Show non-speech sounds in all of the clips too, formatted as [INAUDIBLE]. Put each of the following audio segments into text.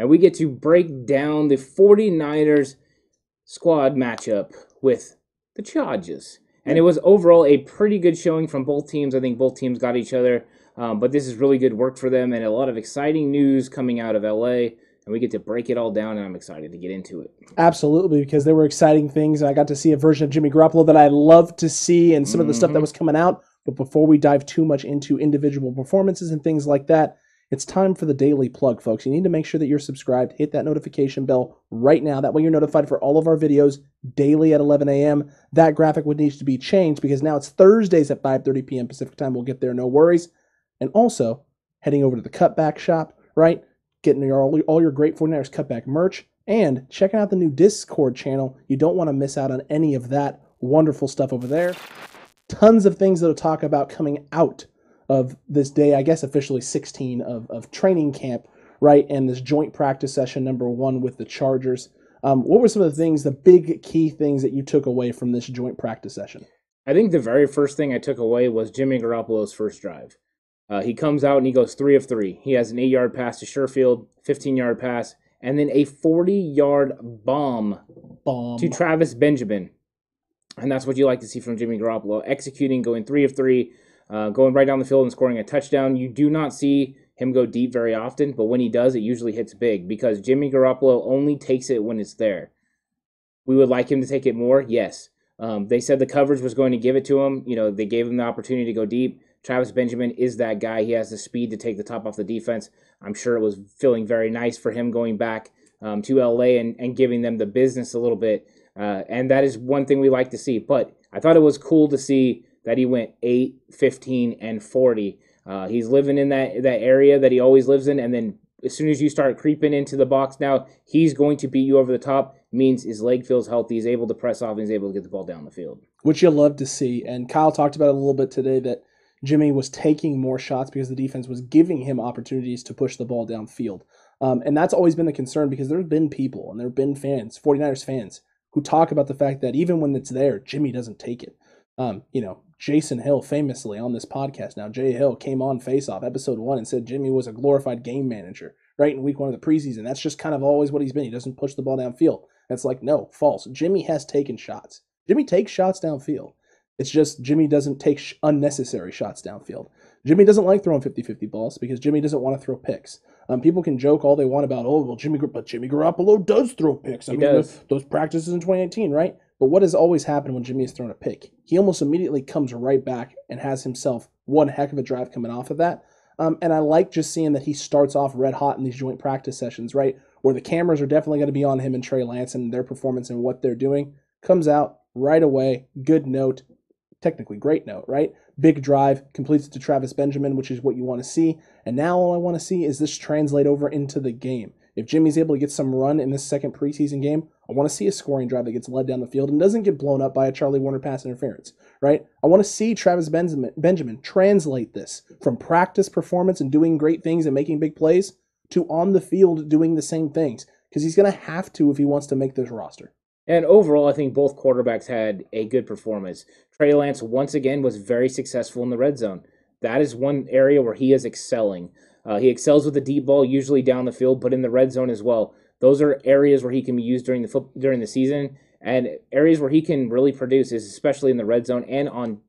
and we get to break down the 49ers squad matchup with the Chargers. And it was overall a pretty good showing from both teams. I think both teams got each other, um, but this is really good work for them and a lot of exciting news coming out of LA. And we get to break it all down, and I'm excited to get into it. Absolutely, because there were exciting things, and I got to see a version of Jimmy Garoppolo that I love to see, and some of the stuff that was coming out. But before we dive too much into individual performances and things like that, it's time for the daily plug, folks. You need to make sure that you're subscribed. Hit that notification bell right now. That way you're notified for all of our videos daily at 11 a.m. That graphic would need to be changed because now it's Thursdays at 5:30 p.m. Pacific time. We'll get there, no worries. And also heading over to the Cutback shop, right? Getting your all, all your great 49ers Cutback merch and checking out the new Discord channel. You don't want to miss out on any of that wonderful stuff over there tons of things that'll talk about coming out of this day, I guess officially 16 of, of training camp, right? And this joint practice session number one with the Chargers. Um, what were some of the things, the big key things that you took away from this joint practice session? I think the very first thing I took away was Jimmy Garoppolo's first drive. Uh, he comes out and he goes three of three. He has an eight yard pass to Sherfield, 15 yard pass, and then a 40 yard bomb Bomb. to Travis Benjamin. And that's what you like to see from Jimmy Garoppolo executing, going three of three, uh, going right down the field and scoring a touchdown. You do not see him go deep very often, but when he does, it usually hits big because Jimmy Garoppolo only takes it when it's there. We would like him to take it more, yes. Um, they said the coverage was going to give it to him. You know, they gave him the opportunity to go deep. Travis Benjamin is that guy. He has the speed to take the top off the defense. I'm sure it was feeling very nice for him going back um, to LA and, and giving them the business a little bit. Uh, and that is one thing we like to see. But I thought it was cool to see that he went 8, 15, and 40. Uh, he's living in that, that area that he always lives in. And then as soon as you start creeping into the box now, he's going to beat you over the top. Means his leg feels healthy. He's able to press off and he's able to get the ball down the field. which you love to see. And Kyle talked about it a little bit today that Jimmy was taking more shots because the defense was giving him opportunities to push the ball downfield. Um, and that's always been the concern because there have been people and there have been fans, 49ers fans, who talk about the fact that even when it's there, Jimmy doesn't take it. Um, you know, Jason Hill famously on this podcast now, Jay Hill came on Face Off episode one and said Jimmy was a glorified game manager, right? In week one of the preseason. That's just kind of always what he's been. He doesn't push the ball downfield. That's like, no, false. Jimmy has taken shots. Jimmy takes shots downfield. It's just Jimmy doesn't take sh- unnecessary shots downfield. Jimmy doesn't like throwing 50 50 balls because Jimmy doesn't want to throw picks. Um, people can joke all they want about, oh, well, Jimmy, but Jimmy Garoppolo does throw picks. I He mean, does. th- those practices in 2018, right? But what has always happened when Jimmy has thrown a pick? He almost immediately comes right back and has himself one heck of a drive coming off of that. Um, and I like just seeing that he starts off red hot in these joint practice sessions, right? Where the cameras are definitely going to be on him and Trey Lance and their performance and what they're doing. Comes out right away, good note, technically great note, right? Big drive, completes it to Travis Benjamin, which is what you want to see. And now all I want to see is this translate over into the game. If Jimmy's able to get some run in this second preseason game, I want to see a scoring drive that gets led down the field and doesn't get blown up by a Charlie Woerner pass interference, right? I want to see Travis Benjamin, Benjamin translate this from practice performance and doing great things and making big plays to on the field doing the same things because he's going to have to if he wants to make this roster. And overall, I think both quarterbacks had a good performance. Trey Lance, once again, was very successful in the red zone. That is one area where he is excelling. Uh, he excels with the deep ball, usually down the field, but in the red zone as well. Those are areas where he can be used during the foot, during the season, and areas where he can really produce is especially in the red zone and on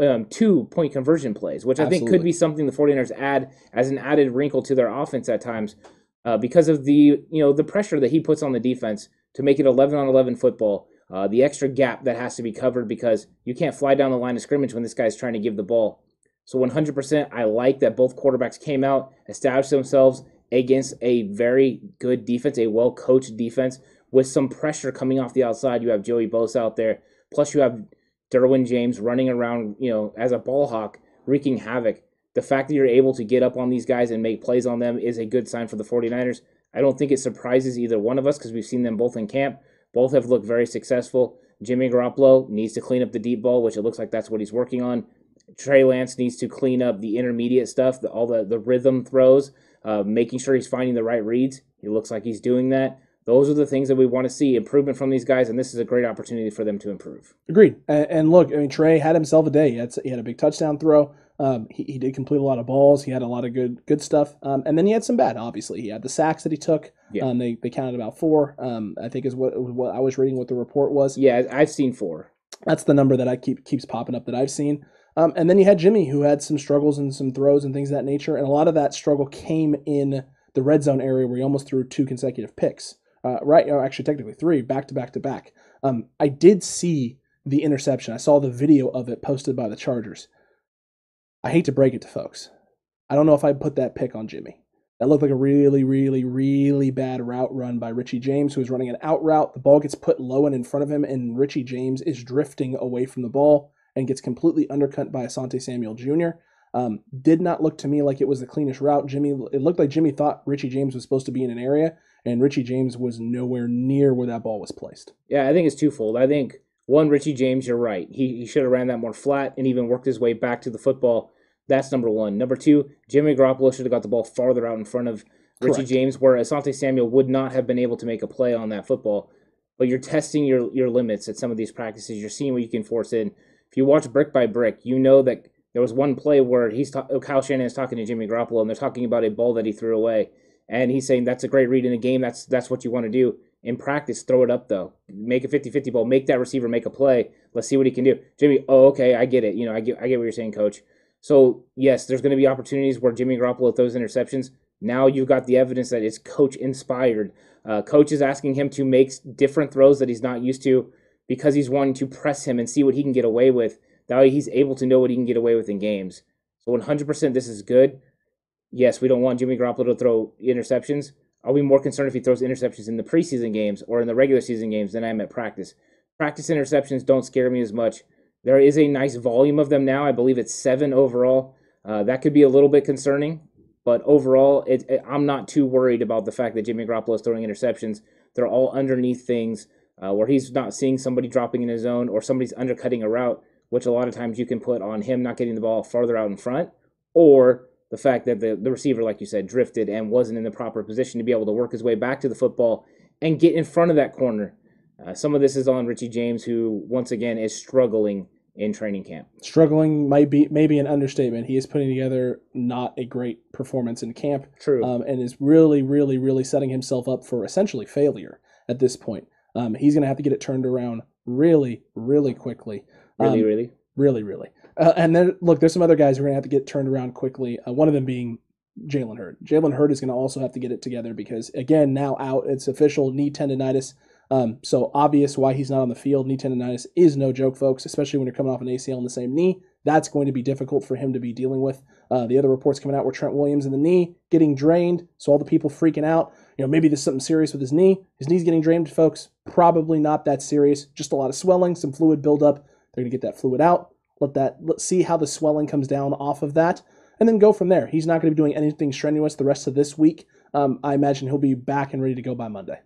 um, two point conversion plays, which I think could be something the 49ers add as an added wrinkle to their offense at times uh, because of the you know the pressure that he puts on the defense to make it 11 on 11 football. Uh, the extra gap that has to be covered because you can't fly down the line of scrimmage when this guy's trying to give the ball. So 100%, I like that both quarterbacks came out, established themselves against a very good defense, a well coached defense with some pressure coming off the outside. You have Joey Bosa out there, plus you have Derwin James running around, you know, as a ball hawk, wreaking havoc. The fact that you're able to get up on these guys and make plays on them is a good sign for the 49ers. I don't think it surprises either one of us because we've seen them both in camp. Both have looked very successful. Jimmy Garoppolo needs to clean up the deep ball, which it looks like that's what he's working on. Trey Lance needs to clean up the intermediate stuff, the, all the, the rhythm throws, uh, making sure he's finding the right reads. He looks like he's doing that. Those are the things that we want to see improvement from these guys, and this is a great opportunity for them to improve. Agreed. And, and look, I mean, Trey had himself a day. He had, he had a big touchdown throw. Um, he, he did complete a lot of balls. He had a lot of good good stuff. Um, and then he had some bad. Obviously, he had the sacks that he took. Yeah. Um, they they counted about four. Um, I think is what what I was reading what the report was. Yeah, I've seen four. That's the number that I keep keeps popping up that I've seen. Um, and then you had Jimmy, who had some struggles and some throws and things of that nature. And a lot of that struggle came in the red zone area where he almost threw two consecutive picks. Uh, right, or actually, technically three, back to back to back. Um, I did see the interception. I saw the video of it posted by the Chargers. I hate to break it to folks. I don't know if I'd put that pick on Jimmy. That looked like a really, really, really bad route run by Richie James, who was running an out route. The ball gets put low and in front of him, and Richie James is drifting away from the ball and gets completely undercut by Asante Samuel Jr. Um, did not look to me like it was the cleanest route. Jimmy, it looked like Jimmy thought Richie James was supposed to be in an area, and Richie James was nowhere near where that ball was placed. Yeah, I think it's twofold. I think one, Richie James, you're right. He, he should have ran that more flat and even worked his way back to the football. That's number one. Number two, Jimmy Garoppolo should have got the ball farther out in front of Richie Correct. James, where Asante Samuel would not have been able to make a play on that football. But you're testing your your limits at some of these practices. You're seeing what you can force in. If you watch brick by brick, you know that there was one play where he's ta- Kyle Shanahan is talking to Jimmy Garoppolo, and they're talking about a ball that he threw away, and he's saying that's a great read in a game. That's that's what you want to do in practice. Throw it up though. Make a 50-50 ball. Make that receiver make a play. Let's see what he can do. Jimmy, oh okay, I get it. You know, I get I get what you're saying, Coach. So yes, there's going to be opportunities where Jimmy Garoppolo throws interceptions. Now you've got the evidence that it's coach inspired. Uh, coach is asking him to make different throws that he's not used to because he's wanting to press him and see what he can get away with. That way he's able to know what he can get away with in games. So 100% this is good. Yes, we don't want Jimmy Garoppolo to throw interceptions. I'll be more concerned if he throws interceptions in the preseason games or in the regular season games than I am at practice. Practice interceptions don't scare me as much. There is a nice volume of them now. I believe it's seven overall. Uh, that could be a little bit concerning, but overall, it, it, I'm not too worried about the fact that Jimmy Garoppolo is throwing interceptions. They're all underneath things uh, where he's not seeing somebody dropping in his zone or somebody's undercutting a route, which a lot of times you can put on him not getting the ball farther out in front, or the fact that the, the receiver, like you said, drifted and wasn't in the proper position to be able to work his way back to the football and get in front of that corner. Uh, some of this is on Richie James, who once again is struggling in training camp. Struggling might be maybe an understatement. He is putting together not a great performance in camp. True. um, and is really, really, really setting himself up for essentially failure at this point. Um, he's going to have to get it turned around really, really quickly. really, Um, really. really, really. Uh, and then look, there's some other guys who are going to have to get turned around quickly. Uh, one of them being Jalen Hurd. Jalen Hurd is going to also have to get it together because again, now out, it's official knee tendonitis. Um, so obvious why he's not on the field. Knee tendonitis is no joke, folks, especially when you're coming off an ACL in the same knee. That's going to be difficult for him to be dealing with. Uh, the other reports coming out were Trent Williams in the knee getting drained. So all the people freaking out, you know, maybe there's something serious with his knee. His knee's getting drained, folks. Probably not that serious. Just a lot of swelling, some fluid buildup. They're going to get that fluid out. Let that let's see how the swelling comes down off of that, and then go from there. He's not going to be doing anything strenuous the rest of this week. Um, I imagine he'll be back and ready to go by Monday.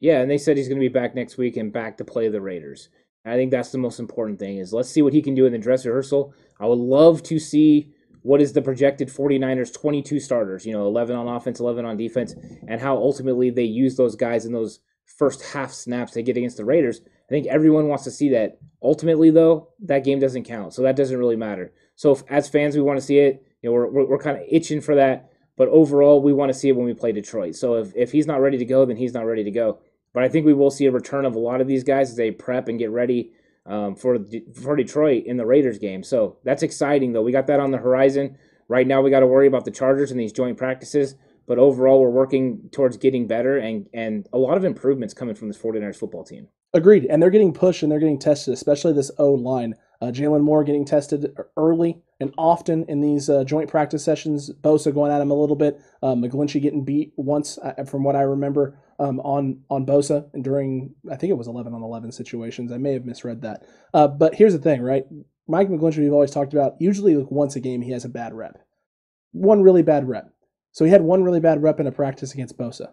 Yeah, and they said he's going to be back next week and back to play the Raiders. I think that's the most important thing is let's see what he can do in the dress rehearsal. I would love to see what is the projected 49ers 22 starters, you know, 11 on offense, 11 on defense, and how ultimately they use those guys in those first half snaps they get against the Raiders. I think everyone wants to see that. Ultimately, though, that game doesn't count, so that doesn't really matter. So, if, as fans, we want to see it. You know, we're, we're, we're kind of itching for that, but overall, we want to see it when we play Detroit. So, if, if he's not ready to go, then he's not ready to go. But I think we will see a return of a lot of these guys as they prep and get ready um, for for Detroit in the Raiders game. So that's exciting, though. We got that on the horizon. Right now, we got to worry about the Chargers and these joint practices. But overall, we're working towards getting better and, and a lot of improvements coming from this 49ers football team. Agreed. And they're getting pushed and they're getting tested, especially this O line. Uh, Jaylon Moore getting tested early and often in these uh, joint practice sessions. Bosa going at him a little bit. Uh, McGlinchey getting beat once, uh, from what I remember, um, on on Bosa and during I think it was 11 on 11 situations. I may have misread that. Uh, but here's the thing, right? Mike McGlinchey, we've always talked about. Usually, like, once a game, he has a bad rep, one really bad rep. So he had one really bad rep in a practice against Bosa.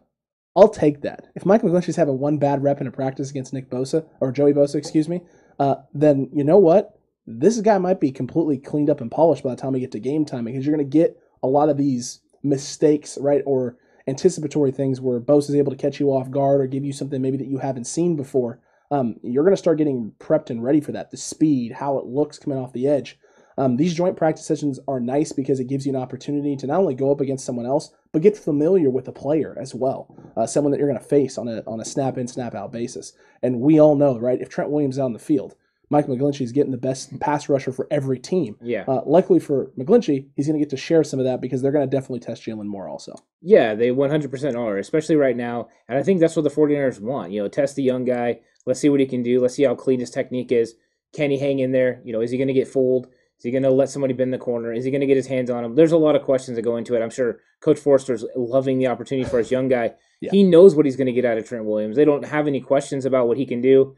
I'll take that. If Mike McGlinchey's having one bad rep in a practice against Nick Bosa or Joey Bosa, excuse me, uh, then you know what? This guy might be completely cleaned up and polished by the time we get to game time because you're going to get a lot of these mistakes, right, or anticipatory things where Bosa is able to catch you off guard or give you something maybe that you haven't seen before. Um, you're going to start getting prepped and ready for that. The speed, how it looks coming off the edge. Um, these joint practice sessions are nice because it gives you an opportunity to not only go up against someone else, but get familiar with the player as well, uh, someone that you're going to face on a on a snap in snap out basis. And we all know, right? If Trent Williams is on the field, Mike McGlinchey is getting the best pass rusher for every team. Yeah. Uh, luckily for McGlinchey, he's going to get to share some of that because they're going to definitely test Jaylon Moore also. Yeah, they 100% are, especially right now. And I think that's what the 49ers want. You know, test the young guy. Let's see what he can do. Let's see how clean his technique is. Can he hang in there? You know, is he going to get fooled? Is he going to let somebody bend the corner? Is he going to get his hands on him? There's a lot of questions that go into it. I'm sure Coach Foerster's loving the opportunity for his young guy. Yeah. He knows what he's going to get out of Trent Williams. They don't have any questions about what he can do.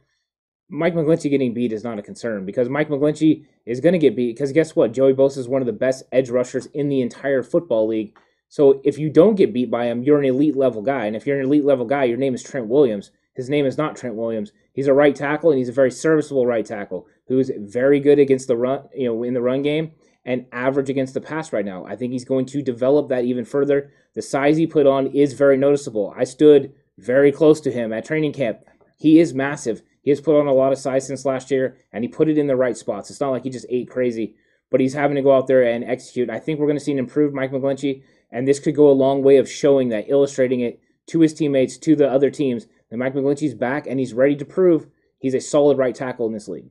Mike McGlinchey getting beat is not a concern because Mike McGlinchey is going to get beat because guess what? Joey Bosa is one of the best edge rushers in the entire football league. So if you don't get beat by him, you're an elite level guy. And if you're an elite level guy, your name is Trent Williams. His name is not Trent Williams. He's a right tackle and he's a very serviceable right tackle who's very good against the run, you know, in the run game and average against the pass right now. I think he's going to develop that even further. The size he put on is very noticeable. I stood very close to him at training camp. He is massive. He has put on a lot of size since last year, and he put it in the right spots. It's not like he just ate crazy, but he's having to go out there and execute. I think we're going to see an improved Mike McGlinchey, and this could go a long way of showing that, illustrating it to his teammates, to the other teams, that Mike McGlinchey's back and he's ready to prove he's a solid right tackle in this league.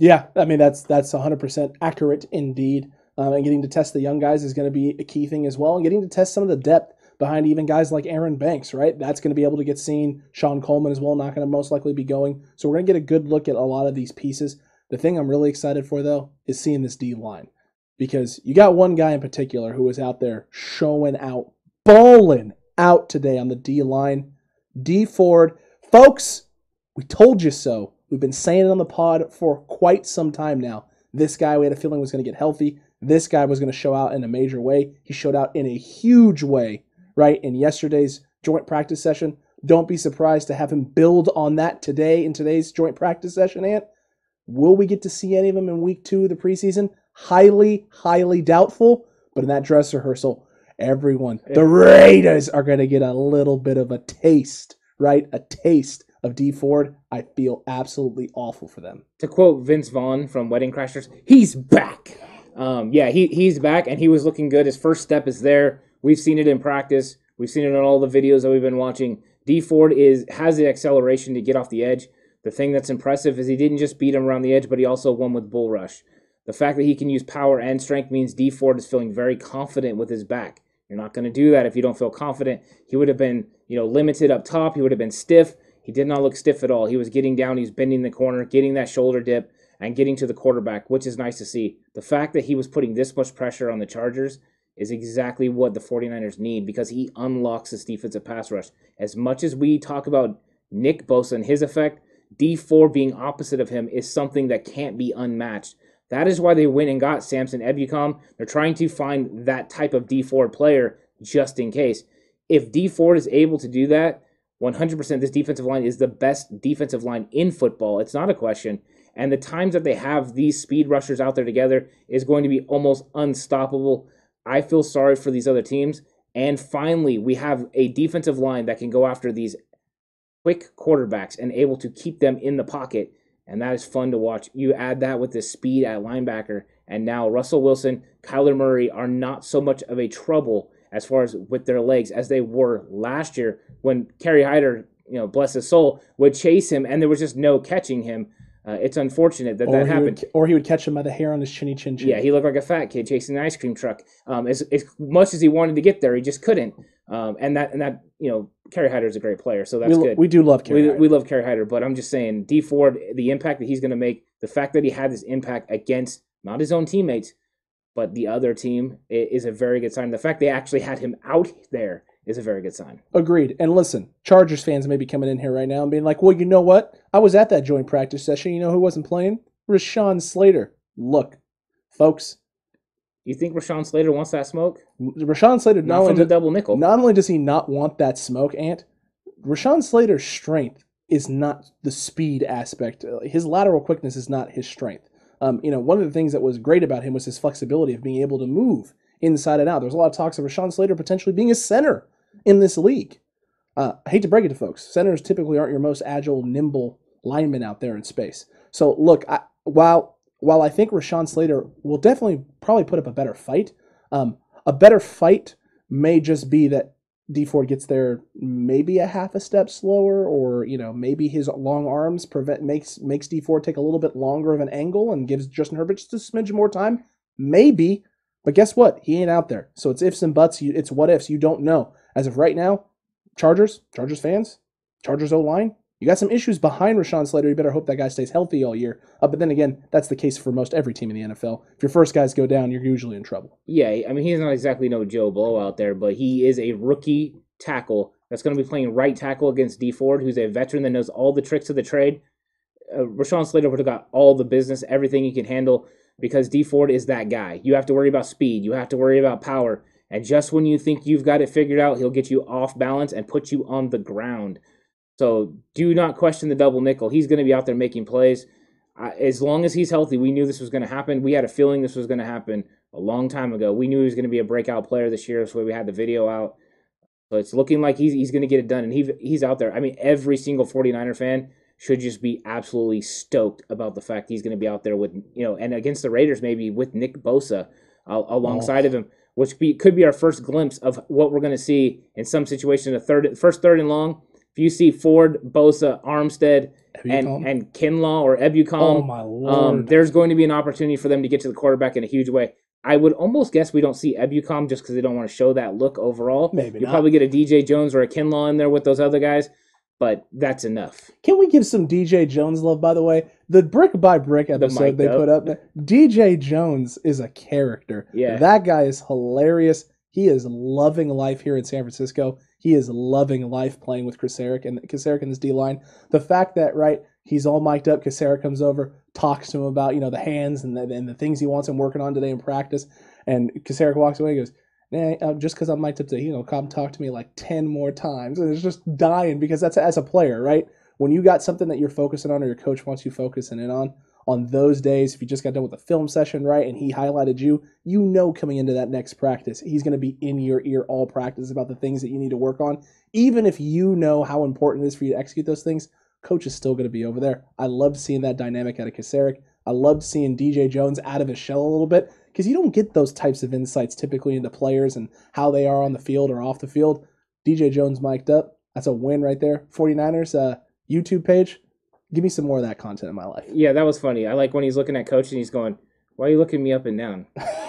Yeah, I mean that's that's 100% accurate indeed. Um, and getting to test the young guys is going to be a key thing as well, and getting to test some of the depth behind even guys like Aaron Banks, right? That's going to be able to get seen. Shon Coleman as well, not going to most likely be going. So we're going to get a good look at a lot of these pieces. The thing I'm really excited for though is seeing this D line because you got one guy in particular who was out there showing out, balling out today on the D line. Dee Ford, folks, we told you so. We've been saying it on the pod for quite some time now. This guy, we had a feeling was going to get healthy. This guy was going to show out in a major way. He showed out in a huge way, right, in yesterday's joint practice session. Don't be surprised to have him build on that today in today's joint practice session, Ant. Will we get to see any of them in week two of the preseason? Highly, highly doubtful. But in that dress rehearsal, everyone, the Raiders are going to get a little bit of a taste, right? A taste of Dee Ford. I feel absolutely awful for them. To quote Vince Vaughn from Wedding Crashers, he's back. Um, yeah, he, he's back and he was looking good. His first step is there. We've seen it in practice. We've seen it on all the videos that we've been watching. Dee Ford is has the acceleration to get off the edge. The thing that's impressive is he didn't just beat him around the edge, but he also won with bull rush. The fact that he can use power and strength means Dee Ford is feeling very confident with his back. You're not going to do that if you don't feel confident. He would have been, you know, limited up top. He would have been stiff. He did not look stiff at all. He was getting down, he was bending the corner, getting that shoulder dip, and getting to the quarterback, which is nice to see. The fact that he was putting this much pressure on the Chargers is exactly what the 49ers need because he unlocks this defensive pass rush. As much as we talk about Nick Bosa and his effect, Dee Ford being opposite of him is something that can't be unmatched. That is why they went and got Samson Ebukam. They're trying to find that type of Dee Ford player just in case. If Dee Ford is able to do that, 100% this defensive line is the best defensive line in football. It's not a question. And the times that they have these speed rushers out there together is going to be almost unstoppable. I feel sorry for these other teams. And finally, we have a defensive line that can go after these quick quarterbacks and able to keep them in the pocket. And that is fun to watch. You add that with the speed at linebacker, and now Russell Wilson, Kyler Murray are not so much of a trouble as far as with their legs as they were last year when Kerry Hyder, you know, bless his soul, would chase him and there was just no catching him. Uh, it's unfortunate that Or that happened. would, or he would catch him by the hair on his chinny chin chin. Yeah, he looked like a fat kid chasing an ice cream truck. Um, as, as much as he wanted to get there, he just couldn't. Um, and that and that you know, Kerry Hyder is a great player, so that's we, good. we do love Kerry. we, Hyder. we love Kerry Hyder, but I'm just saying, Dee Ford, the impact that he's going to make, the fact that he had this impact against not his own teammates, but the other team, is a very good sign. The fact they actually had him out there is a very good sign. Agreed. And listen, Chargers fans may be coming in here right now and being like, well, you know what? I was at that joint practice session. You know who wasn't playing? Rashawn Slater. Look, folks, You think Rashawn Slater wants that smoke? Rashawn Slater not Not only, the double nickel. not only does he not want that smoke, Ant, Rashawn Slater's strength is not the speed aspect. His lateral quickness is not his strength. Um, you know, one of the things that was great about him was his flexibility of being able to move inside and out. There's a lot of talks of Rashawn Slater potentially being a center in this league. Uh, I hate to break it to folks. Centers typically aren't your most agile, nimble linemen out there in space. So look, I, while while I think Rashawn Slater will definitely probably put up a better fight, um, a better fight may just be that Dee Ford gets there maybe a half a step slower, or you know maybe his long arms prevent makes makes Dee Ford take a little bit longer of an angle and gives Justin Herbert just a smidge more time. Maybe, but guess what? He ain't out there, so it's ifs and buts. You, it's what ifs. You don't know. As of right now, Chargers, Chargers fans, Chargers O line, you got some issues behind Rashawn Slater. You better hope that guy stays healthy all year. Uh, but then again, that's the case for most every team in the NFL. If your first guys go down, you're usually in trouble. Yeah, I mean, he's not exactly no Joe Blow out there, but he is a rookie tackle that's going to be playing right tackle against Dee Ford, who's a veteran that knows all the tricks of the trade. Uh, Rashawn Slater would have got all the business, everything he can handle, because Dee Ford is that guy. You have to worry about speed, you have to worry about power, and just when you think you've got it figured out, he'll get you off balance and put you on the ground. So do not question the double nickel. He's going to be out there making plays. As long as he's healthy, we knew this was going to happen. We had a feeling this was going to happen a long time ago. We knew he was going to be a breakout player this year. That's why we had the video out. So it's looking like he's, he's going to get it done. And he, he's out there. I mean, every single 49er fan should just be absolutely stoked about the fact he's going to be out there with, you know, and against the Raiders, maybe with Nick Bosa uh, alongside oh. of him, which be, could be our first glimpse of what we're going to see in some situation. A third, first third and long if you see Ford, Bosa, Armstead, and, and Kinlaw or Ebukam, oh my um, lord. Um, there's going to be an opportunity for them to get to the quarterback in a huge way. I would almost guess we don't see Ebukam just because they don't want to show that look overall. Maybe you probably get a DJ Jones or a Kinlaw in there with those other guys, but that's enough. Can we give some DJ Jones love, by the way? The brick by brick episode they up. put up, DJ Jones is a character. Yeah. That guy is hilarious. He is loving life here in San Francisco. He is loving life playing with Eric and Eric in this D line. The fact that right, he's all mic'd up. Eric comes over, talks to him about you know the hands and the, and the things he wants him working on today in practice. And Eric walks away and goes, nah, just because I'm mic'd up to you know come talk to me like ten more times, and it's just dying because that's as a player, right? When you got something that you're focusing on or your coach wants you focusing in on, on those days, if you just got done with a film session, right, and he highlighted you, you know coming into that next practice, he's going to be in your ear all practice about the things that you need to work on. Even if you know how important it is for you to execute those things, coach is still going to be over there. I loved seeing that dynamic out of Kocurek. I loved seeing DJ Jones out of his shell a little bit because you don't get those types of insights typically into players and how they are on the field or off the field. DJ Jones mic'd up. That's a win right there. 49ers uh, YouTube page give me some more of that content in my life. Yeah, that was funny. I like when he's looking at coach and he's going, "Why are you looking me up and down?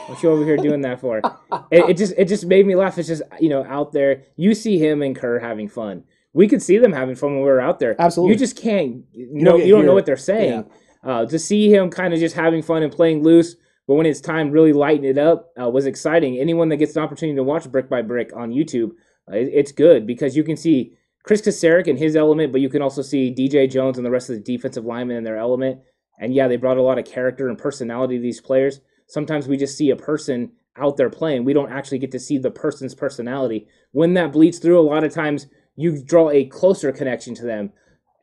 What you over here doing that for?" [LAUGHS] it, it, just it just made me laugh. It's just you know out there, you see him and Kerr having fun. We could see them having fun when we were out there. Absolutely. You just can't. You, you know, don't you don't know what they're saying. Yeah. Uh, to see him kind of just having fun and playing loose, but when it's time, really lighten it up uh, was exciting. Anyone that gets an opportunity to watch Brick by Brick on YouTube, uh, it, it's good because you can see Chris Kocurek in his element, but you can also see DJ Jones and the rest of the defensive linemen in their element. And yeah, they brought a lot of character and personality to these players. Sometimes we just see a person out there playing. We don't actually get to see the person's personality. When that bleeds through, a lot of times you draw a closer connection to them.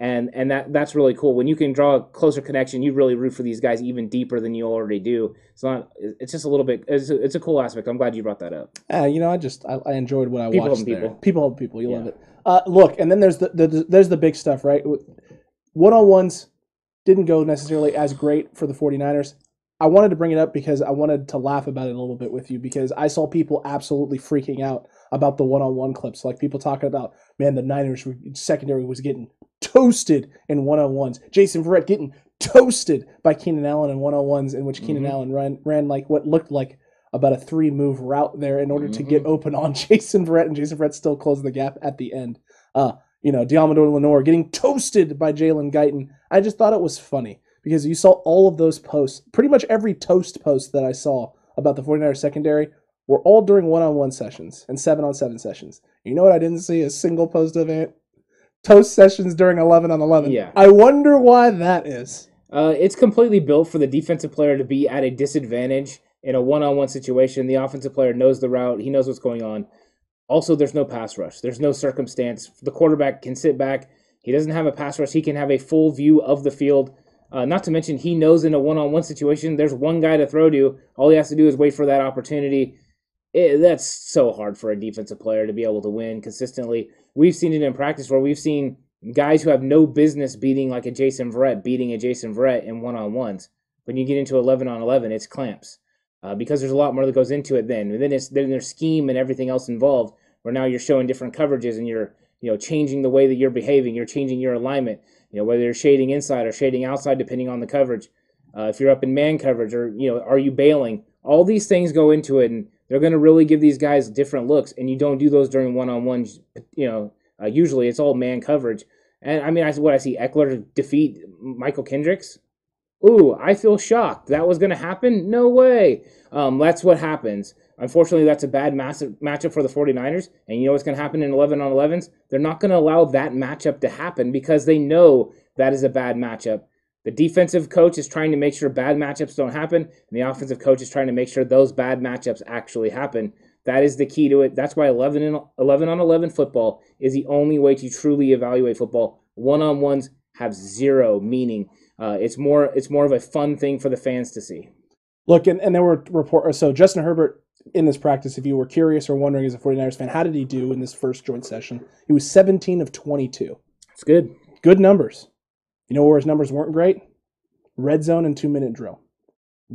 And and that that's really cool. When you can draw a closer connection, you really root for these guys even deeper than you already do. It's not. It's just a little bit. It's a, it's a cool aspect. I'm glad you brought that up. Uh, you know, I just I, I enjoyed what I people watched. People, there. people, people. You yeah. love it. Uh, look, and then there's the, the there's the big stuff, right? One on ones didn't go necessarily as great for the 49ers. I wanted to bring it up because I wanted to laugh about it a little bit with you because I saw people absolutely freaking out about the one on one clips. Like people talking about, man, the Niners secondary was getting toasted in one on ones. Jason Verrett getting toasted by Keenan Allen in one on ones, in which Keenan mm-hmm. Allen ran, ran like what looked like about a three move route there in order mm-hmm. to get mm-hmm. open on [LAUGHS] Jason Verrett, and Jason Verrett still closed the gap at the end. Uh, you know, Deommodore Lenoir getting toasted by Jalen Guyton. I just thought it was funny because you saw all of those posts, pretty much every toast post that I saw about the 49ers secondary were all during one on one sessions and seven on seven sessions. You know what I didn't see a single post of it? Toast sessions during 11 on 11. Yeah. I wonder why that is. Uh, it's completely built for the defensive player to be at a disadvantage in a one-on-one situation. The offensive player knows the route, he knows what's going on. Also, there's no pass rush. There's no circumstance. The quarterback can sit back. He doesn't have a pass rush. He can have a full view of the field. Uh, not to mention, he knows in a one-on-one situation, there's one guy to throw to. All he has to do is wait for that opportunity. It, that's so hard for a defensive player to be able to win consistently. We've seen it in practice where we've seen guys who have no business beating like a Jason Verrett beating a Jason Verrett in one-on-ones. When you get into 11 on 11, it's clamps uh, because there's a lot more that goes into it. Then, and then it's then there's scheme and everything else involved. Where now you're showing different coverages and you're you know changing the way that you're behaving. You're changing your alignment. You know whether you're shading inside or shading outside depending on the coverage. Uh, if you're up in man coverage or you know are you bailing? All these things go into it, and they're going to really give these guys different looks. And you don't do those during one-on-ones. You know, uh, usually it's all man coverage. And I mean, I what I see Ekeler defeat Michael Kendricks. Ooh, I feel shocked. That was going to happen? No way. Um, that's what happens. Unfortunately, that's a bad massive matchup for the 49ers. And you know what's going to happen in 11 on 11s? They're not going to allow that matchup to happen because they know that is a bad matchup. The defensive coach is trying to make sure bad matchups don't happen, and the offensive coach is trying to make sure those bad matchups actually happen. That is the key to it. That's why 11, in, 11 on 11 football is the only way to truly evaluate football. One on ones have zero meaning. Uh, it's more it's more of a fun thing for the fans to see. Look, and, and there were reports. So Justin Herbert in this practice, if you were curious or wondering as a 49ers fan, how did he do in this first joint session? He was 17 of 22. It's good. Good numbers. You know where his numbers weren't great? Red zone and two minute drill.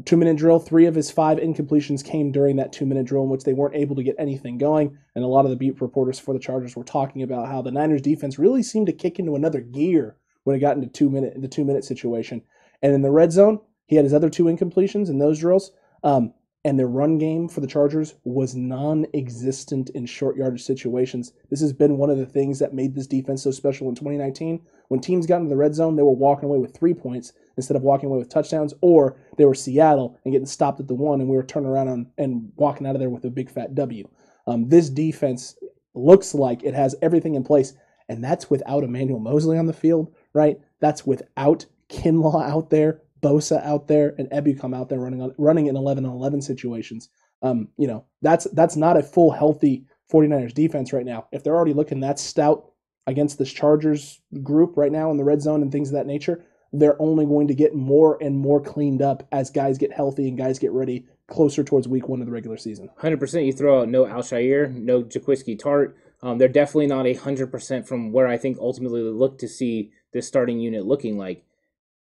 Two minute drill, three of his five incompletions came during that two minute drill in which they weren't able to get anything going. And a lot of the beat reporters for the Chargers were talking about how the Niners defense really seemed to kick into another gear when it got into two minute the two minute situation. And in the red zone, he had his other two incompletions in those drills. Um, and their run game for the Chargers was non-existent in short yardage situations. This has been one of the things that made this defense so special in 2019. When teams got into the red zone, they were walking away with three points instead of walking away with touchdowns, or they were Seattle and getting stopped at the one, and we were turning around and walking out of there with a big fat W. Um, this defense looks like it has everything in place, and that's without Emmanuel Moseley on the field, right? That's without Kinlaw out there, Bosa out there, and Ebukam out there running on, running in 11 on 11 situations. Um, you know, that's that's not a full healthy 49ers defense right now. If they're already looking that stout against this Chargers group right now in the red zone and things of that nature, they're only going to get more and more cleaned up as guys get healthy and guys get ready closer towards week one of the regular season. 100%. You throw out no Al-Shaair, no Jaquiski Tart. Um, they're definitely not a 100% from where I think ultimately they look to see this starting unit looking like.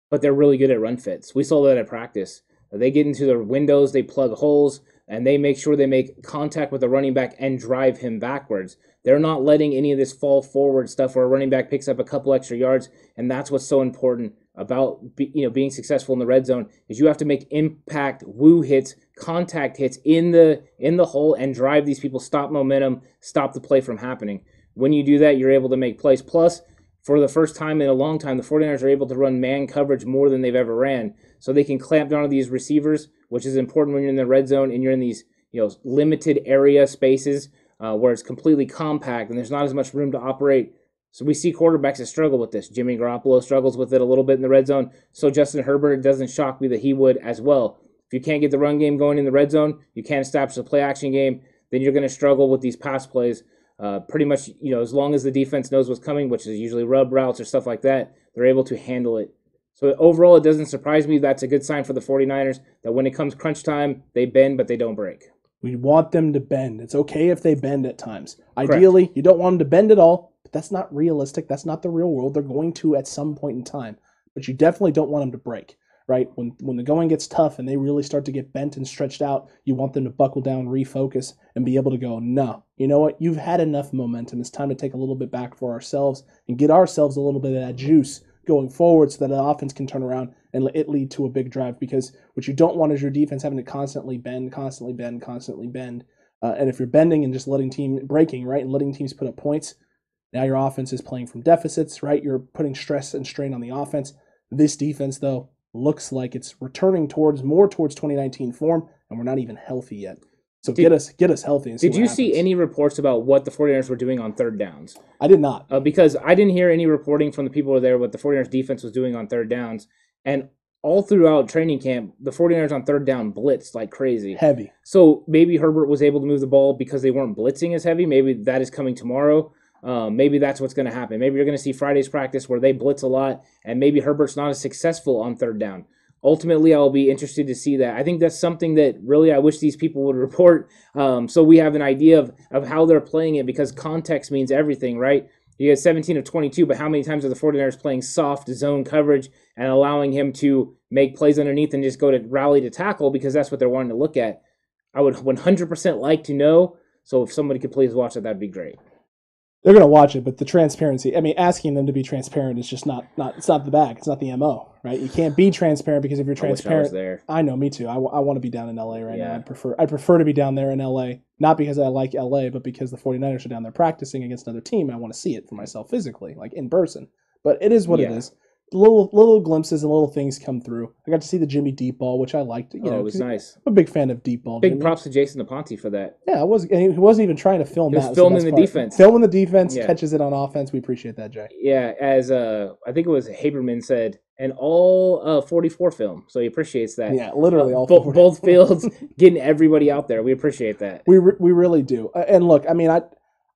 But they're really good at run fits. We saw that at practice. They get into their windows, they plug holes, and they make sure they make contact with the running back and drive him backwards. They're not letting any of this fall forward stuff where a running back picks up a couple extra yards, and that's what's so important about you know being successful in the red zone is you have to make impact woo hits, contact hits in the in the hole and drive these people, stop momentum, stop the play from happening. When you do that, you're able to make plays. Plus, for the first time in a long time, the 49ers are able to run man coverage more than they've ever ran. So they can clamp down on these receivers, which is important when you're in the red zone and you're in these you know limited area spaces uh, where it's completely compact and there's not as much room to operate. So we see quarterbacks that struggle with this. Jimmy Garoppolo struggles with it a little bit in the red zone. So Justin Herbert, doesn't shock me that he would as well. If you can't get the run game going in the red zone, you can't establish the play action game, then you're going to struggle with these pass plays. Uh, pretty much, you know, as long as the defense knows what's coming, which is usually rub routes or stuff like that, they're able to handle it. So overall, it doesn't surprise me. That's a good sign for the 49ers that when it comes crunch time, they bend, but they don't break. We want them to bend. It's okay if they bend at times. Ideally, Correct. you don't want them to bend at all, but that's not realistic. That's not the real world. They're going to at some point in time, but you definitely don't want them to break right? When when the going gets tough and they really start to get bent and stretched out, you want them to buckle down, refocus, and be able to go, no, you know what? You've had enough momentum. It's time to take a little bit back for ourselves and get ourselves a little bit of that juice going forward so that the offense can turn around and it lead to a big drive. Because what you don't want is your defense having to constantly bend, constantly bend, constantly bend. Uh, and if you're bending and just letting team breaking, right, and letting teams put up points, now your offense is playing from deficits, right? You're putting stress and strain on the offense. This defense, though, looks like it's returning towards more towards 2019 form, and we're not even healthy yet. So did, get us get us healthy. did you happens. see any reports about what the 49ers were doing on third downs? I did not. Uh, because I didn't hear any reporting from the people who were there what the 49ers defense was doing on third downs. And all throughout training camp, the 49ers on third down blitzed like crazy. Heavy. So maybe Herbert was able to move the ball because they weren't blitzing as heavy. Maybe that is coming tomorrow. Um, maybe that's what's going to happen. Maybe you're going to see Friday's practice where they blitz a lot, and maybe Herbert's not as successful on third down. Ultimately, I'll be interested to see that. I think that's something that really I wish these people would [LAUGHS] report um, so we have an idea of, of how they're playing it because context means everything, right? You get 17 of 22, but how many times are the 49ers playing soft zone coverage and allowing him to make plays underneath and just go to rally to tackle because that's what they're wanting to look at? I would 100% like to know. So if somebody could please watch it, that'd be great. They're gonna watch it, but the transparency. I mean, asking them to be transparent is just not not. It's not the bag. It's not the mo. Right? You can't be transparent because if you're I wish I transparent, there. I know, me too. I, want to be down in LA right now. Yeah. I prefer I prefer to be down there in LA, not because I like LA, but because the 49ers are down there practicing against another team. I want to see it for myself physically, like in person. But it is what it Yeah. is. Little little glimpses and little things come through. I got to see the Jimmy deep ball, which I liked. You oh, know, it was nice. I'm a big fan of deep ball. Big Jimmy. props to Jason Aponte for that. Yeah, I was. And he wasn't even trying to film He was that. filming best the part. defense. Filming the defense, Yeah. catches it on offense. We appreciate that, Jay. Yeah, as uh, I think it was Haberman said, and all uh, 44 film. So he appreciates that. Yeah, literally Uh, all bo- both fields getting everybody out there. We appreciate that. We re- we really do. Uh, And look, I mean, I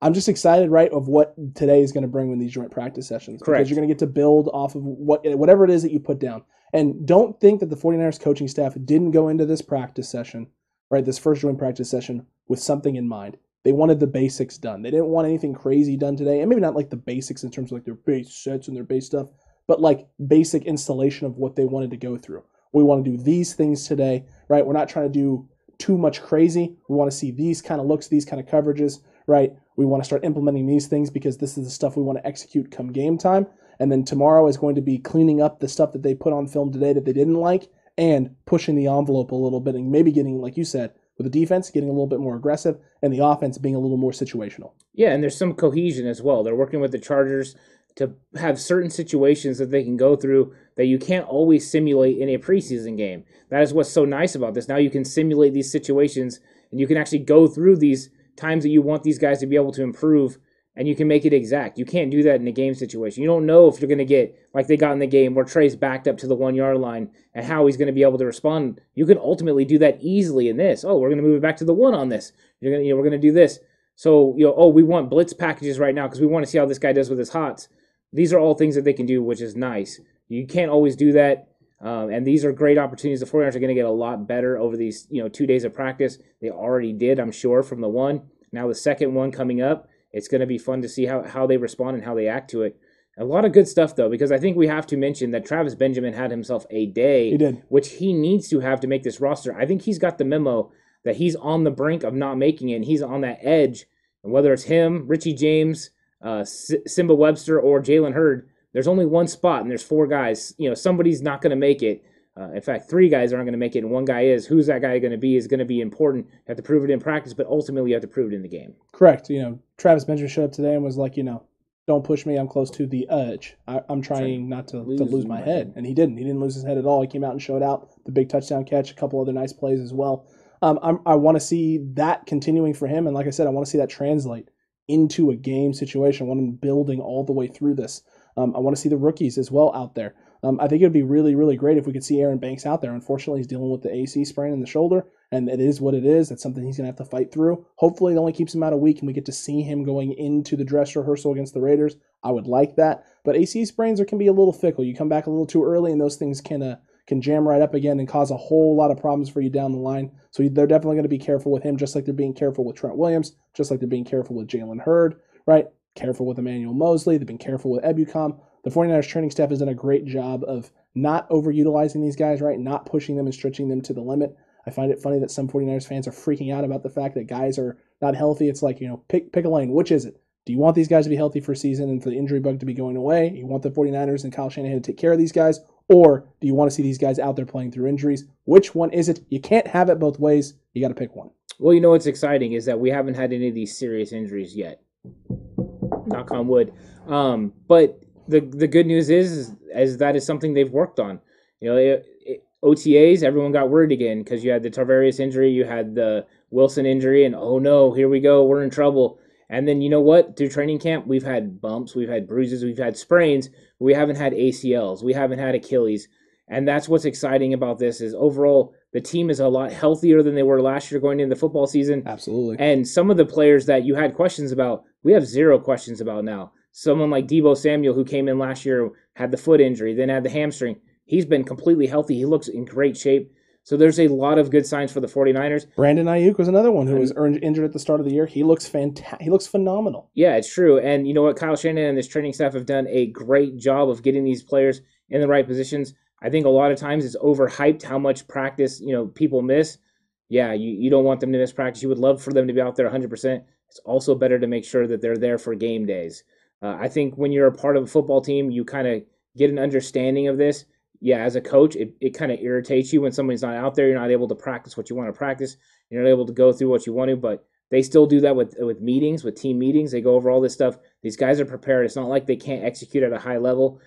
I'm just excited, right, of what today is going to bring with these joint practice sessions. Correct. Because you're going to get to build off of what whatever it is that you put down. And don't think that the 49ers coaching staff didn't go into this practice session, right, this first joint practice session with something in mind. They wanted the basics done. They didn't want anything crazy done today. And maybe not like the basics in terms of like their base sets and their base stuff, but like basic installation of what they wanted to go through. We want to do these things today, right? We're not trying to do too much crazy. We want to see these kind of looks, these kind of coverages, right? We want to start implementing these things because this is the stuff we want to execute come game time. And then tomorrow is going to be cleaning up the stuff that they put on film today that they didn't like and pushing the envelope a little bit and maybe getting, like you said, with the defense getting a little bit more aggressive and the offense being a little more situational. Yeah, and there's some cohesion as well. They're working with the Chargers to have certain situations that they can go through that you can't always simulate in a preseason game. That is what's so nice about this. Now you can simulate these situations and you can actually go through these times that you want these guys to be able to improve and you can make it exact. You can't do that in a game situation. You don't know if you're going to get like they got in the game where Trey's backed up to the one yard line and how he's going to be able to respond. You can ultimately do that easily in this. Oh, we're going to move it back to the one on this. You're going to, you know, we're going to do this. So, you know, oh, we want blitz packages right now because we want to see how this guy does with his hots. These are all things that they can do, which is nice. You can't always do that. Um, and these are great opportunities. The 49ers are going to get a lot better over these, you know, two days of practice. They already did, I'm sure, from the one. Now the second one coming up, it's going to be fun to see how, how they respond and how they act to it. A lot of good stuff, though, because I think we have to mention that Travis Benjamin had himself a day He did. which he needs to have to make this roster. I think he's got the memo that he's on the brink of not making it, and he's on that edge. And whether it's him, Richie James, uh, S- Nsimba Webster, or Jalen Hurd, there's only one spot, and there's four guys. You know, somebody's not going to make it. Uh, in fact, three guys aren't going to make it, and one guy is. Who's that guy going to be is going to be important. You have to prove it in practice, but ultimately you have to prove it in the game. Correct. You know, Travis Benjamin showed up today and was like, you know, don't push me. I'm close to the edge. I, I'm trying not to lose, to lose my my head. head. And he didn't. He didn't lose his head at all. He came out and showed out the big touchdown catch, a couple other nice plays as well. Um, I'm, I want to see that continuing for him. And like I said, I want to see that translate into a game situation. I want him building all the way through this. Um, I want to see the rookies as well out there. Um, I think it would be really, really great if we could see Aaron Banks out there. Unfortunately, he's dealing with the AC sprain in the shoulder, and it is what it is. That's something he's going to have to fight through. Hopefully, it only keeps him out a week, and we get to see him going into the dress rehearsal against the Raiders. I would like that, but AC sprains are, can be a little fickle. You come back a little too early, and those things can uh, can jam right up again and cause a whole lot of problems for you down the line. So they're definitely going to be careful with him, just like they're being careful with Trent Williams, just like they're being careful with Jalen Hurd, right? Careful with Emmanuel Moseley. They've been careful with Ebukam. The 49ers training staff has done a great job of not overutilizing these guys, right? Not pushing them and stretching them to the limit. I find it funny that some 49ers fans are freaking out about the fact that guys are not healthy. It's like, you know, pick pick a lane. Which is it? Do you want these guys to be healthy for season and for the injury bug to be going away? You want the 49ers and Kyle Shanahan to take care of these guys? Or do you want to see these guys out there playing through injuries? Which one is it? You can't have it both ways. You got to pick one. Well, you know what's exciting is that we haven't had any of these serious injuries yet. Knock on wood. Um, but the the good news is, is, is that is something they've worked on. You know, it, it, OTAs, everyone got worried again because you had the Tarvarius injury, you had the Wilson injury, and oh no, here we go, we're in trouble. And then you know what? Through training camp, we've had bumps, we've had bruises, we've had sprains, we haven't had ACLs, we haven't had Achilles. And that's what's exciting about this is overall the team is a lot healthier than they were last year going into the football season. Absolutely. And some of the players that you had questions about, we have zero questions about now. Someone like Deebo Samuel, who came in last year, had the foot injury, then had the hamstring. He's been completely healthy. He looks in great shape. So there's a lot of good signs for the 49ers. Brandon Aiyuk was another one who was earned, injured at the start of the year. He looks fantastic. He looks phenomenal. Yeah, it's true. And you know what? Kyle Shanahan and this training staff have done a great job of getting these players in the right positions. I think a lot of times it's overhyped how much practice, you know, people miss. Yeah, you, you don't want them to miss practice. You would love for them to be out there 100%. It's also better to make sure that they're there for game days. Uh, I think when you're a part of a football team, you kind of get an understanding of this. Yeah, as a coach, it, it kind of irritates you when somebody's not out there. You're not able to practice what you want to practice. You're not able to go through what you want to, but they still do that with with meetings, with team meetings. They go over all this stuff. These guys are prepared. It's not like they can't execute at a high level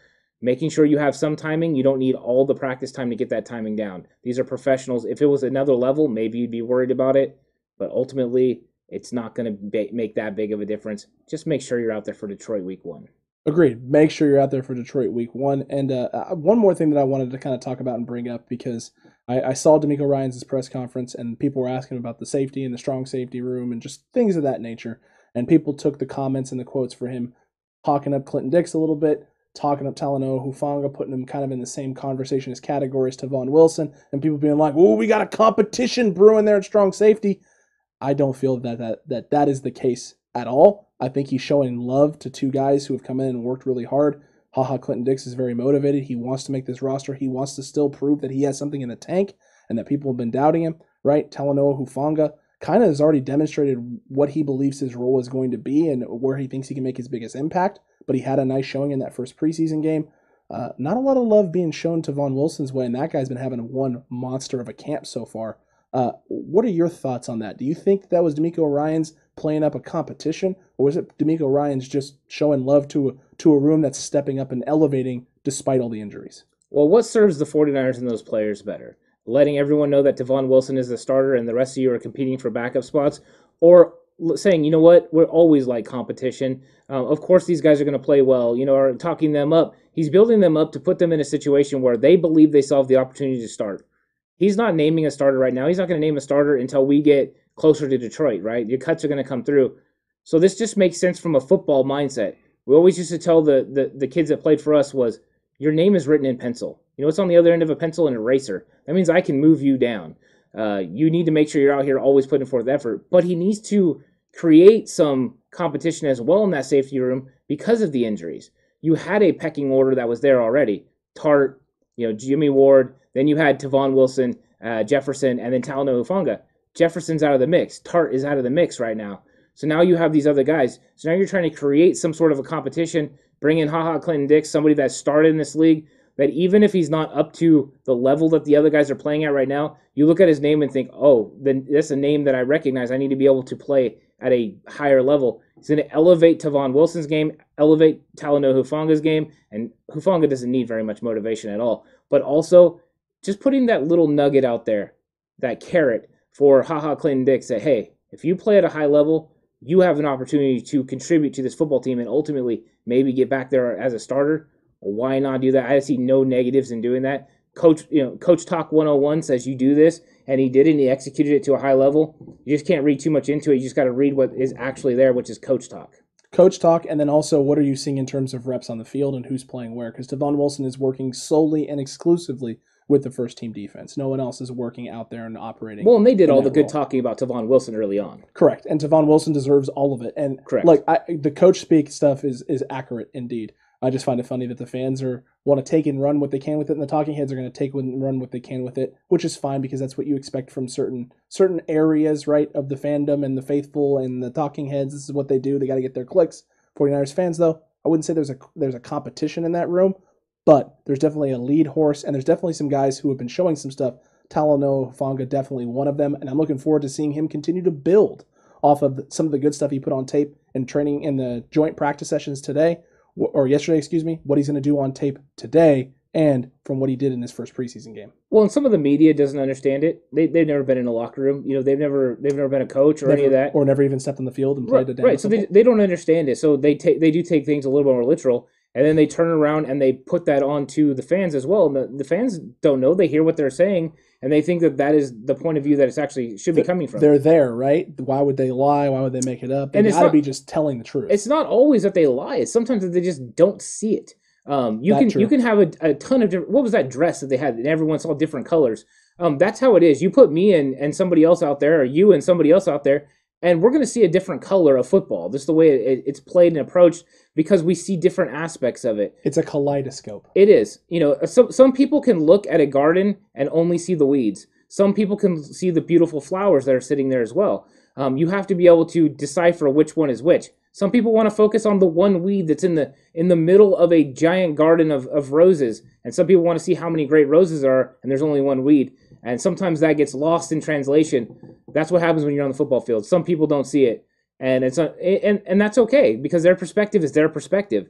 making sure you have some timing. You don't need all the practice time to get that timing down. These are professionals. If it was another level, maybe you'd be worried about it, but ultimately, it's not going to make that big of a difference. Just make sure you're out there for Detroit week one. Agreed. Make sure you're out there for Detroit week one. And uh, uh one more thing that I wanted to kind of talk about and bring up because I, I saw DeMeco Ryans' press conference and people were asking about the safety and the strong safety room and just things of that nature. And people took the comments and the quotes for him, talking up Clinton Dix a little bit talking up Talanoa Hufanga, putting him kind of in the same conversation as categories Tavon Wilson, and people being like, "Oh, we got a competition brewing there at strong safety." I don't feel that that that that is the case at all. I think he's showing love to two guys who have come in and worked really hard. Haha, Clinton Dix is very motivated. He wants to make this roster. He wants to still prove that he has something in the tank and that people have been doubting him. Right? Talanoa Hufanga kind of has already demonstrated what he believes his role is going to be and where he thinks he can make his biggest impact but he had a nice showing in that first preseason game. Uh, not a lot of love being shown Tavon Wilson's way, and that guy's been having one monster of a camp so far. Uh, what are your thoughts on that? Do you think that was DeMeco Ryans playing up a competition, or was it DeMeco Ryans just showing love to a, to a room that's stepping up and elevating despite all the injuries? Well, what serves the 49ers and those players better? Letting everyone know that Tavon Wilson is the starter and the rest of you are competing for backup spots, or saying, you know what, we're always like competition. Uh, of course, these guys are going to play well, you know, or talking them up. He's building them up to put them in a situation where they believe they still have the opportunity to start. He's not naming a starter right now. He's not going to name a starter until we get closer to Detroit, right? Your cuts are going to come through. So this just makes sense from a football mindset. We always used to tell the, the, the kids that played for us was, your name is written in pencil. You know what's on the other end of a pencil? An eraser. That means I can move you down. Uh, you need to make sure you're out here always putting forth effort. But he needs to create some competition as well in that safety room because of the injuries. You had a pecking order that was there already. Tartt, you know, Jimmy Ward, then you had Tavon Wilson, uh, Jefferson, and then Talanoa Hufanga. Jefferson's out of the mix. Tartt is out of the mix right now. So now you have these other guys. So now you're trying to create some sort of a competition, bring in HaHa Clinton Dix, somebody that started in this league, that even if he's not up to the level that the other guys are playing at right now, you look at his name and think, oh, then that's a name that I recognize. I need to be able to play at a higher level. He's going to elevate Tavon Wilson's game, elevate Talanoa Hufanga's game, and Hufanga doesn't need very much motivation at all. But also, just putting that little nugget out there, that carrot for HaHa Clinton Dix that, hey, if you play at a high level, you have an opportunity to contribute to this football team and ultimately maybe get back there as a starter. Why not do that? I see no negatives in doing that. Coach, you know, Coach Talk 101 says you do this, and he did it and he executed it to a high level. You just can't read too much into it. You just got to read what is actually there, which is coach talk. Coach talk, and then also what are you seeing in terms of reps on the field and who's playing where? Because Tavon Wilson is working solely and exclusively with the first team defense. No one else is working out there and operating. Well, and they did all the good role. talking about Tavon Wilson early on. Correct, and Tavon Wilson deserves all of it. And correct, like I, the coach speak stuff is is accurate indeed. I just find it funny that the fans are want to take and run what they can with it, and the talking heads are going to take and run what they can with it, which is fine because that's what you expect from certain certain areas, right, of the fandom and the faithful and the talking heads. This is what they do. They got to get their clicks. 49ers fans, though, I wouldn't say there's a there's a competition in that room, but there's definitely a lead horse, and there's definitely some guys who have been showing some stuff. Talanoa Hufanga, definitely one of them, and I'm looking forward to seeing him continue to build off of some of the good stuff he put on tape and training in the joint practice sessions today or yesterday, excuse me, what he's going to do on tape today and from what he did in his first preseason game. Well, and some of the media doesn't understand it. They they've never been in a locker room. You know, they've never they've never been a coach or never, any of that, or never even stepped on the field and played the right, a Right. So they, they don't understand it. So they take they do take things a little bit more literal. And then they turn around and they put that on to the fans as well. And the, the fans don't know; they hear what they're saying, and they think that that is the point of view that it's actually should be coming from. They're there, right? Why would they lie? Why would they make it up? They And it's gotta not- be just telling the truth. It's not always that they lie; it's sometimes that they just don't see it. Um, you That can true. you can have a, a ton of different. What was that dress that they had? And everyone saw different colors. Um, that's how it is. You put me and and somebody else out there, or you and somebody else out there, and we're going to see a different color of football. This is the way it, it's played and approached because we see different aspects of it. it's a kaleidoscope. It is. You know, some some people can look at a garden and only see the weeds. Some people can see the beautiful flowers that are sitting there as well. Um, you have to be able to decipher which one is which. Some people want to focus on the one weed that's in the in the middle of a giant garden of, of roses, and some people want to see how many great roses are, and there's only one weed. And sometimes that gets lost in translation. That's what happens when you're on the football field. Some people don't see it, and it's not, and and that's okay because their perspective is their perspective.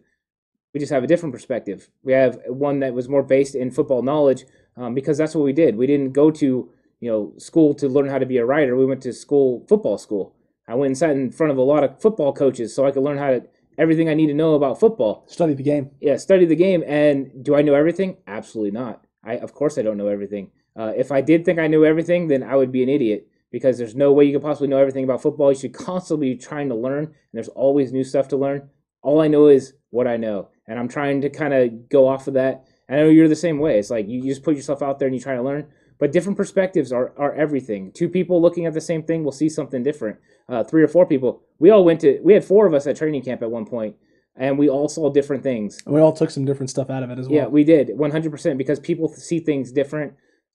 We just have a different perspective. We have one that was more based in football knowledge um, because that's what we did. We didn't go to you know school to learn how to be a writer. We went to school, football school. I went and sat in front of a lot of football coaches so I could learn how to everything I need to know about football. Study the game. Yeah, study the game. And do I know everything? Absolutely not. I of course I don't know everything. Uh, if I did think I knew everything, then I would be an idiot because there's no way you could possibly know everything about football. You should constantly be trying to learn, and there's always new stuff to learn. All I know is what I know, and I'm trying to kind of go off of that. I know you're the same way. It's like you, you just put yourself out there and you try to learn, but different perspectives are, are everything. Two people looking at the same thing will see something different. Uh, three or four people. We all went to. We had four of us at training camp at one point, and we all saw different things. And we all took some different stuff out of it as well. Yeah, we did 100% because people see things different.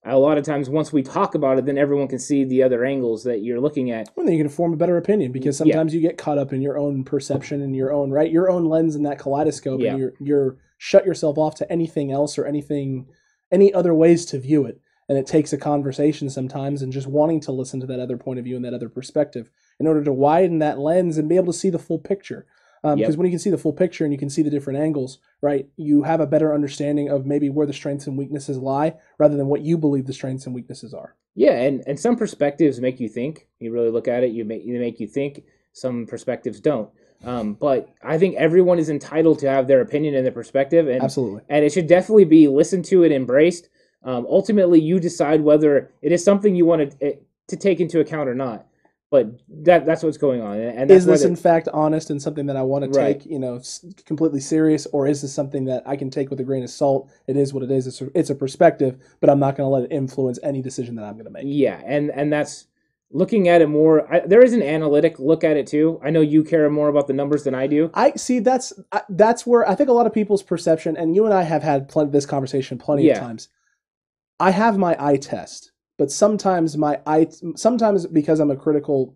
A lot of times, once we talk about it, then everyone can see the other angles that you're looking at. Well, then you can form a better opinion because Yeah. sometimes you get caught up in your own perception and your own right, your own lens in that kaleidoscope, Yeah. and you're you're shut yourself off to anything else or anything, any other ways to view it. And it takes a conversation sometimes and just wanting to listen to that other point of view and that other perspective in order to widen that lens and be able to see the full picture. Um, Yep. Because when you can see the full picture and you can see the different angles, right, you have a better understanding of maybe where the strengths and weaknesses lie rather than what you believe the strengths and weaknesses are. Yeah, and, and some perspectives make you think. You really look at it, you make you make you think. Some perspectives don't. Um, but I think everyone is entitled to have their opinion and their perspective, and Absolutely. and it should definitely be listened to and embraced. Um, ultimately, you decide whether it is something you want to, to take into account or not. But that that's what's going on, and is this in fact honest and something that I want to Right. take, you know, completely serious, or is this something that I can take with a grain of salt? It is what it is. It's a, it's a perspective, but I'm not going to let it influence any decision that I'm going to make. Yeah, and and that's looking at it more. I, there is an analytic look at it too. I know you care more about the numbers than I do. I see. That's that's where I think a lot of people's perception, and you and I have had plenty this conversation plenty Yeah. of times. I have my eye test, but sometimes my eye, sometimes because I'm a critical,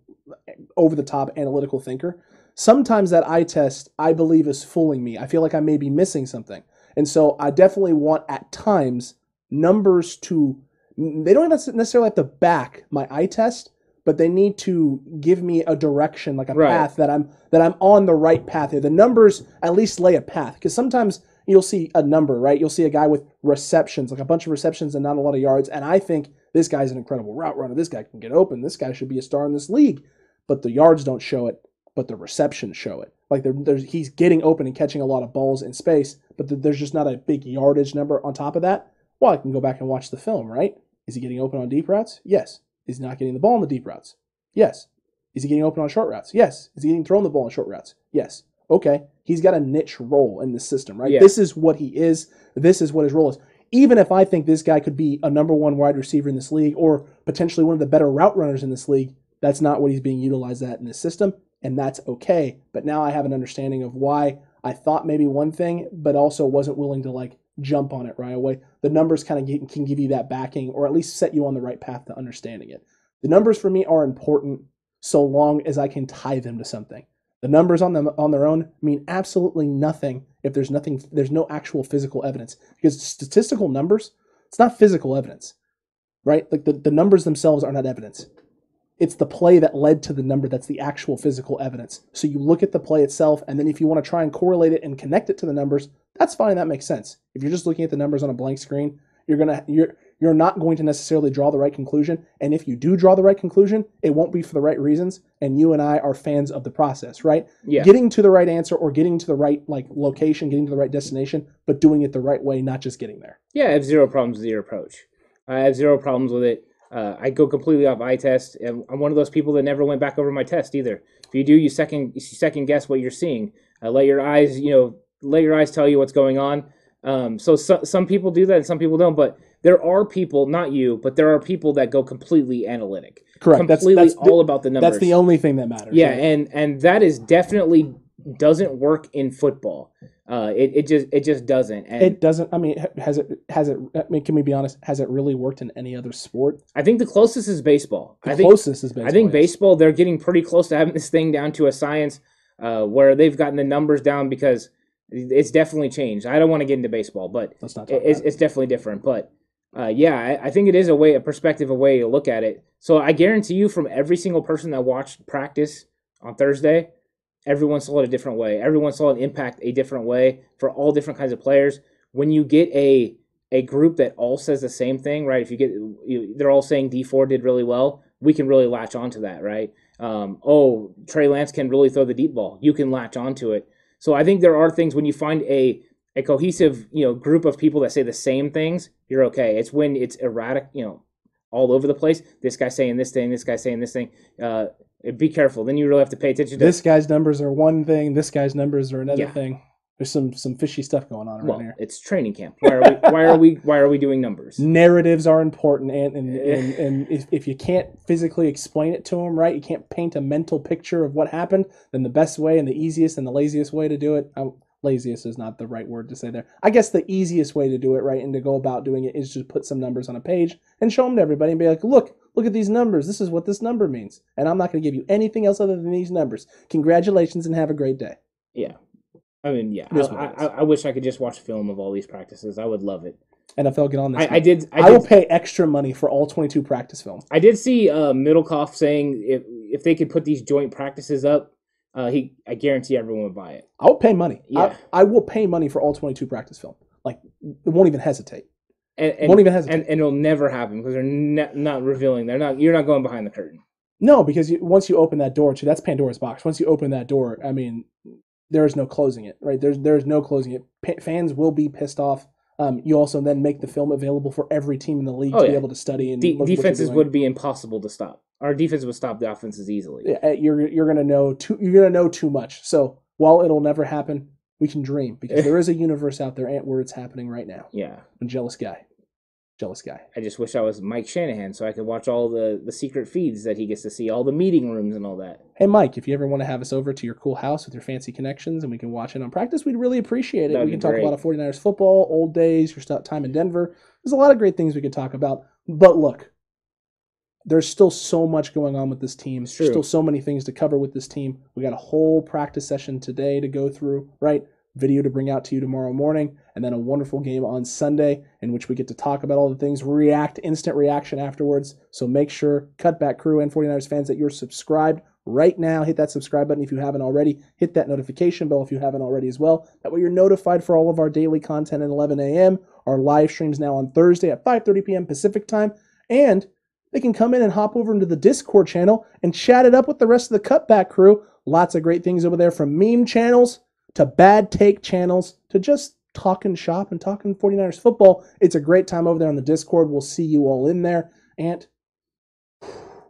over the top analytical thinker, sometimes that eye test I believe is fooling me. I feel like I may be missing something, and so I definitely want at times numbers to. They don't necessarily have to back my eye test, but they need to give me a direction, like a Right. path that I'm that I'm on the right path here. The numbers at least lay a path because sometimes you'll see a number, right? You'll see a guy with receptions, like a bunch of receptions and not a lot of yards, and I think this guy's an incredible route runner. This guy can get open. This guy should be a star in this league, but the yards don't show it, but the receptions show it. Like there, there's he's getting open and catching a lot of balls in space, but th- there's just not a big yardage number on top of that. Well, I can go back and watch the film, right? Is he getting open on deep routes? Yes. Is he not getting the ball on the deep routes? Yes. Is he getting open on short routes? Yes. Is he getting thrown the ball on short routes? Yes. Okay. He's got a niche role in the system, right? Yeah. This is what he is. This is what his role is. Even if I think this guy could be a number one wide receiver in this league or potentially one of the better route runners in this league, that's not what he's being utilized at in this system. And that's okay. But now I have an understanding of why I thought maybe one thing, but also wasn't willing to like jump on it right away. The numbers kind of can give you that backing or at least set you on the right path to understanding it. The numbers for me are important so long as I can tie them to something. The numbers on them on their own mean absolutely nothing if there's nothing there's no actual physical evidence because statistical numbers it's not physical evidence. Right? Like the, the numbers themselves are not evidence. It's the play that led to the number that's the actual physical evidence. So you look at the play itself and then if you want to try and correlate it and connect it to the numbers, that's fine, that makes sense. If you're just looking at the numbers on a blank screen, you're to you're you're not going to necessarily draw the right conclusion. And if you do draw the right conclusion, it won't be for the right reasons. And you and I are fans of the process, right? Yeah. Getting to the right answer or getting to the right like location, getting to the right destination, but doing it the right way, not just getting there. Yeah, I have zero problems with your approach. I have zero problems with it. Uh, I go completely off eye test, and I'm one of those people that never went back over my test either. If you do, you second you second guess what you're seeing. Uh, let your eyes, you know, let your eyes tell you what's going on. Um, so, so some people do that, and some people don't. But there are people, not you, but there are people that go completely analytic, Correct. That's completely that's the, all about the numbers. that's the only thing that matters. Yeah, right? and and that is definitely doesn't work in football. Uh, it, it just it just doesn't. And it doesn't. I mean, has it? Has it? I mean, can we be honest? Has it really worked in any other sport? I think the closest is baseball. The I think closest is baseball. I think yes. baseball they're getting pretty close to having this thing down to a science uh, where they've gotten the numbers down because it's definitely changed. I don't want to get into baseball, but Let's not talk it- it's, it. it's definitely different. But uh, yeah, I, I think it is a way, a perspective, a way to look at it. So I guarantee you, from every single person that watched practice on Thursday, everyone saw it a different way. Everyone saw an impact a different way for all different kinds of players. When you get a a group that all says the same thing, right? If you get, you, they're all saying Dee Ford did really well. We can really latch onto that, right? Um, oh, Trey Lance can really throw the deep ball. You can latch onto it. So I think there are things when you find a a cohesive, you know, group of people that say the same things, you're okay. It's when it's erratic, you know, all over the place. This guy saying this thing, this guy saying this thing. Uh, be careful. Then you really have to pay attention to This guy's numbers are one thing. This guy's numbers are another Yeah. thing. There's some some fishy stuff going on around Well, here. it's training camp. Why are we? Why are we? [LAUGHS] Why are we doing numbers? Narratives are important, and and, and, and if, if you can't physically explain it to them, right, you can't paint a mental picture of what happened. Then the best way and the easiest and the laziest way to do it. Uh, laziest is not the right word to say there. I guess the easiest way to do it, right, and to go about doing it is just put some numbers on a page and show them to everybody and be like, look, look at these numbers. This is what this number means, and I'm not going to give you anything else other than these numbers. Congratulations and have a great day. Yeah. I mean, yeah. I, I. I wish I could just watch a film of all these practices. I would love it. NFL, get on this. I. I did. I, I, did, will pay extra money for all 22 practice films. I did see uh, Middlecoff saying if if they could put these joint practices up, uh, he I guarantee everyone would buy it. I will pay money. Yeah. I, I will pay money for all 22 practice film. Like, it won't even hesitate. And, and won't even hesitate. and, and it'll never happen because they're ne- not revealing. They're not. You're not going behind the curtain. No, because you, once you open that door, to that's Pandora's box. Once you open that door, I mean, there is no closing it, right? There's there's no closing it. Pa- fans will be pissed off. Um, you also then make the film available for every team in the league Oh, to be able to study and De- defenses would be impossible to stop. Our defense would stop the offenses easily. Yeah, uh, you're you're gonna know too you're gonna know too much. So while it'll never happen, we can dream because there is a universe out there where it's happening right now. Yeah. A jealous guy, jealous guy. I just wish I was Mike Shanahan so I could watch all the the secret feeds that he gets to see, all the meeting rooms and all that. Hey Mike, if you ever want to have us over to your cool house with your fancy connections and we can watch it on practice, we'd really appreciate it. That'd we can talk great. about a 49ers football, old days, your time in Denver. There's a lot of great things we could talk about. But look, there's still so much going on with this team. There's still so many things to cover with this team. We got a whole practice session today to go through, right? Video to bring out to you tomorrow morning, and then a wonderful game on Sunday in which we get to talk about all the things, react, instant reaction afterwards. So make sure, Cutback Crew and 49ers fans, that you're subscribed right now. Hit that subscribe button if you haven't already. Hit that notification bell if you haven't already as well. That way you're notified for all of our daily content at 11 a.m. Our live streams now on Thursday at 5:30 p.m. Pacific time, and they can come in and hop over into the Discord channel and chat it up with the rest of the Cutback Crew. Lots of great things over there from meme channels to bad take channels to just talking shop and talking 49ers football. It's a great time over there on the Discord. We'll see you all in there. And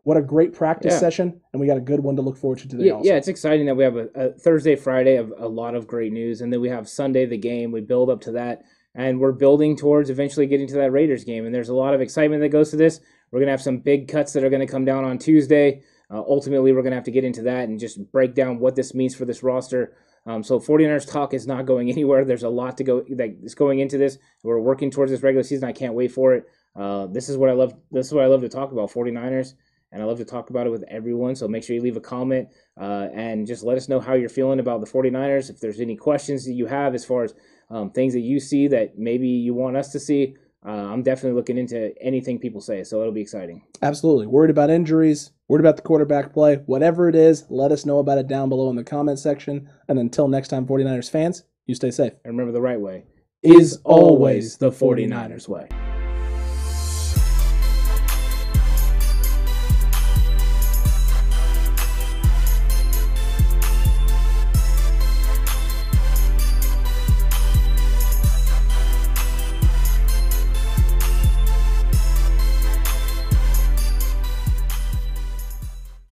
what a great practice Yeah. session. And we got a good one to look forward to today Yeah, also. yeah, it's exciting that we have a, a Thursday, Friday of a lot of great news, and then we have Sunday the game. We build up to that, and we're building towards eventually getting to that Raiders game. And there's a lot of excitement that goes to this. We're gonna have some big cuts that are gonna come down on Tuesday. Uh, ultimately, we're gonna have to get into that and just break down what this means for this roster. Um, so 49ers talk is not going [LAUGHS] anywhere. There's a lot to go that is going into this. We're working towards this regular season. I can't wait for it. Uh, this is what I love. This is what I love to talk about 49ers and I love to talk about it with everyone. So make sure you leave a comment uh, and just let us know how you're feeling about the 49ers. If there's any questions that you have as far as um, things that you see that maybe you want us to see, uh, I'm definitely looking into anything people say. So it'll be exciting. Absolutely. Worried about injuries, worried about the quarterback play, whatever it is, let us know about it down below in the comment section. And until next time, 49ers fans, you stay safe. And remember, the right way Is always the 49ers way.